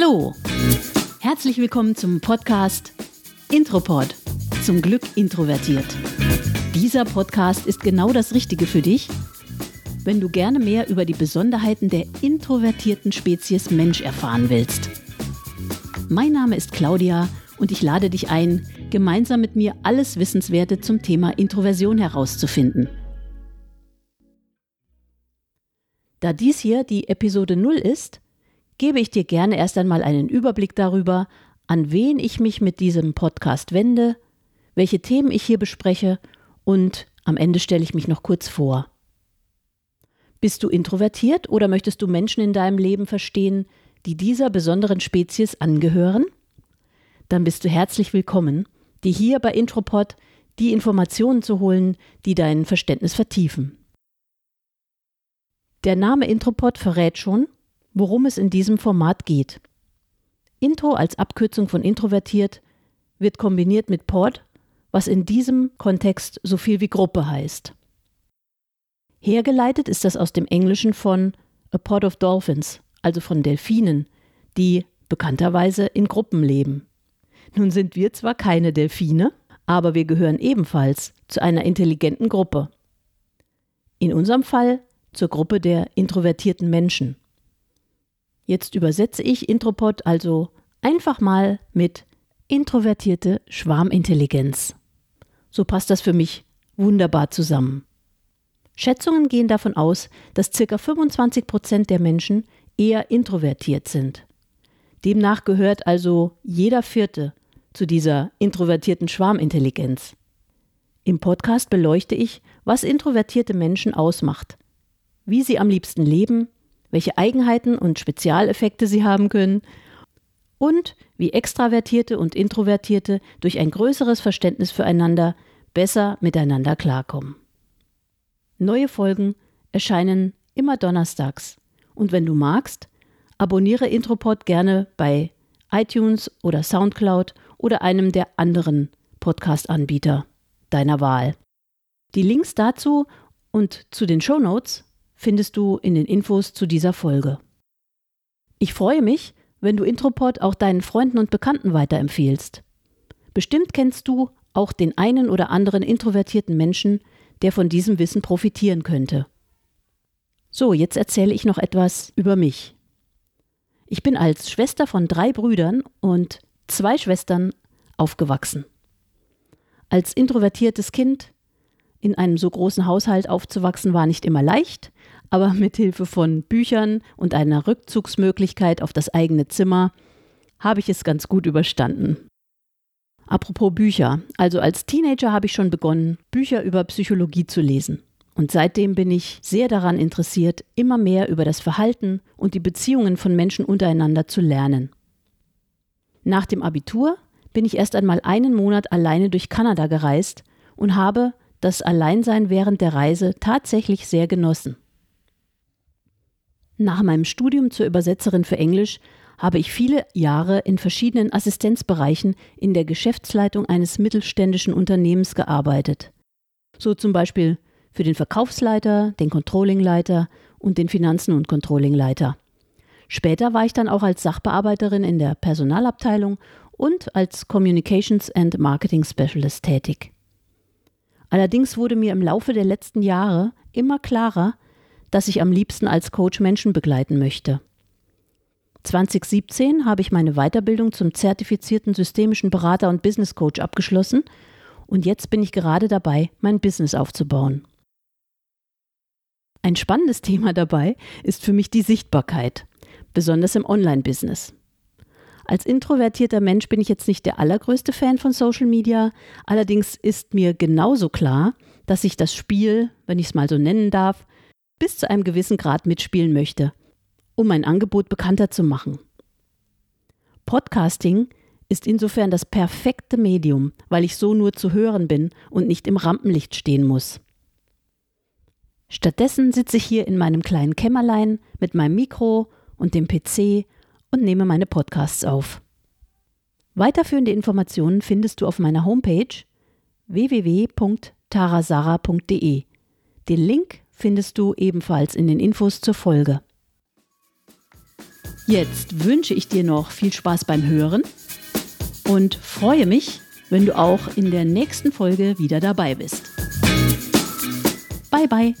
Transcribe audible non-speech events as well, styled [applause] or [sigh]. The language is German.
Hallo, herzlich willkommen zum Podcast Intropod, zum Glück introvertiert. Dieser Podcast ist genau das Richtige für dich, wenn du gerne mehr über die Besonderheiten der introvertierten Spezies Mensch erfahren willst. Mein Name ist Claudia und ich lade dich ein, gemeinsam mit mir alles Wissenswerte zum Thema Introversion herauszufinden. Da dies hier die Episode 0 ist, gebe ich dir gerne erst einmal einen Überblick darüber, an wen ich mich mit diesem Podcast wende, welche Themen ich hier bespreche und am Ende stelle ich mich noch kurz vor. Bist du introvertiert oder möchtest du Menschen in deinem Leben verstehen, die dieser besonderen Spezies angehören? Dann bist du herzlich willkommen, dir hier bei Intropod die Informationen zu holen, die dein Verständnis vertiefen. Der Name Intropod verrät schon, worum es in diesem Format geht. Intro als Abkürzung von introvertiert wird kombiniert mit Pod, was in diesem Kontext so viel wie Gruppe heißt. Hergeleitet ist das aus dem Englischen von A Pod of Dolphins, also von Delfinen, die bekannterweise in Gruppen leben. Nun sind wir zwar keine Delfine, aber wir gehören ebenfalls zu einer intelligenten Gruppe. In unserem Fall zur Gruppe der introvertierten Menschen. Jetzt übersetze ich Intropod also einfach mal mit introvertierte Schwarmintelligenz. So passt das für mich wunderbar zusammen. Schätzungen gehen davon aus, dass ca. 25 Prozent der Menschen eher introvertiert sind. Demnach gehört also jeder Vierte zu dieser introvertierten Schwarmintelligenz. Im Podcast beleuchte ich, was introvertierte Menschen ausmacht, wie sie am liebsten leben, welche Eigenheiten und Spezialeffekte sie haben können und wie Extravertierte und Introvertierte durch ein größeres Verständnis füreinander besser miteinander klarkommen. Neue Folgen erscheinen immer donnerstags und wenn du magst, abonniere Intropod gerne bei iTunes oder SoundCloud oder einem der anderen Podcast-Anbieter deiner Wahl. Die Links dazu und zu den Show Notes findest du in den Infos zu dieser Folge. Ich freue mich, wenn du Intropod auch deinen Freunden und Bekannten weiterempfehlst. Bestimmt kennst du auch den einen oder anderen introvertierten Menschen, der von diesem Wissen profitieren könnte. So, jetzt erzähle ich noch etwas über mich. Ich bin als Schwester von drei Brüdern und zwei Schwestern aufgewachsen. Als introvertiertes Kind in einem so großen Haushalt aufzuwachsen war nicht immer leicht, aber [laughs] mit Hilfe von Büchern und einer Rückzugsmöglichkeit auf das eigene Zimmer habe ich es ganz gut überstanden. Apropos Bücher, also als Teenager habe ich schon begonnen, Bücher über Psychologie zu lesen. Und seitdem bin ich sehr daran interessiert, immer mehr über das Verhalten und die Beziehungen von Menschen untereinander zu lernen. Nach dem Abitur bin ich erst einmal einen Monat alleine durch Kanada gereist und habe das Alleinsein während der Reise tatsächlich sehr genossen. Nach meinem Studium zur Übersetzerin für Englisch habe ich viele Jahre in verschiedenen Assistenzbereichen in der Geschäftsleitung eines mittelständischen Unternehmens gearbeitet. So zum Beispiel für den Verkaufsleiter, den Controllingleiter und den Finanzen- und Controllingleiter. Später war ich dann auch als Sachbearbeiterin in der Personalabteilung und als Communications and Marketing Specialist tätig. Allerdings wurde mir im Laufe der letzten Jahre immer klarer, dass ich am liebsten als Coach Menschen begleiten möchte. 2017 habe ich meine Weiterbildung zum zertifizierten systemischen Berater und Business Coach abgeschlossen und jetzt bin ich gerade dabei, mein Business aufzubauen. Ein spannendes [laughs] Thema dabei ist für mich die Sichtbarkeit, besonders im Online-Business. Als introvertierter Mensch bin ich jetzt nicht der allergrößte Fan von Social Media, allerdings ist mir genauso klar, dass ich das Spiel, wenn ich es mal so nennen darf, bis zu einem gewissen Grad mitspielen möchte, um mein Angebot bekannter zu machen. Podcasting ist insofern das perfekte Medium, weil ich so nur zu hören bin und nicht im Rampenlicht stehen muss. Stattdessen sitze ich hier in meinem kleinen Kämmerlein mit meinem Mikro und dem PC und nehme meine Podcasts auf. Weiterführende Informationen findest du auf meiner Homepage www.tarasara.de. Den Link findest du ebenfalls in den Infos zur Folge. Jetzt wünsche ich dir noch viel Spaß beim Hören und freue mich, wenn du auch in der nächsten Folge wieder dabei bist. Bye bye.